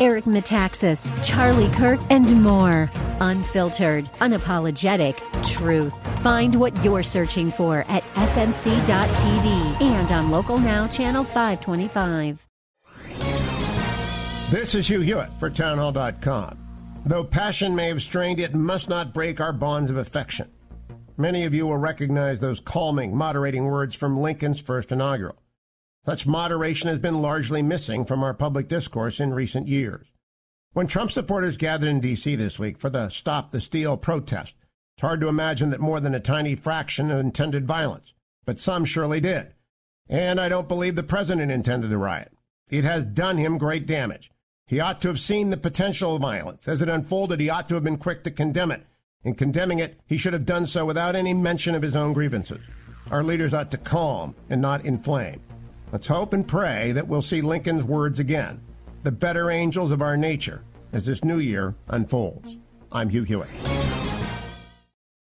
Eric Metaxas, Charlie Kirk, and more. Unfiltered, unapologetic truth. Find what you're searching for at snc.tv and on Local Now, Channel 525. This is Hugh Hewitt for Townhall.com. Though passion may have strained, it must not break our bonds of affection. Many of you will recognize those calming, moderating words from Lincoln's first inaugural. Such moderation has been largely missing from our public discourse in recent years. When Trump supporters gathered in D.C. this week for the Stop the Steal protest, it's hard to imagine that more than a tiny fraction intended violence, but some surely did. And I don't believe the president intended the riot. It has done him great damage. He ought to have seen the potential of violence. As it unfolded, he ought to have been quick to condemn it. In condemning it, he should have done so without any mention of his own grievances. Our leaders ought to calm and not inflame. Let's hope and pray that we'll see Lincoln's words again, the better angels of our nature, as this new year unfolds. I'm Hugh Hewitt.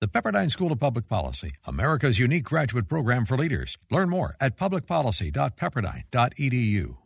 The Pepperdine School of Public Policy, America's unique graduate program for leaders. Learn more at publicpolicy.pepperdine.edu.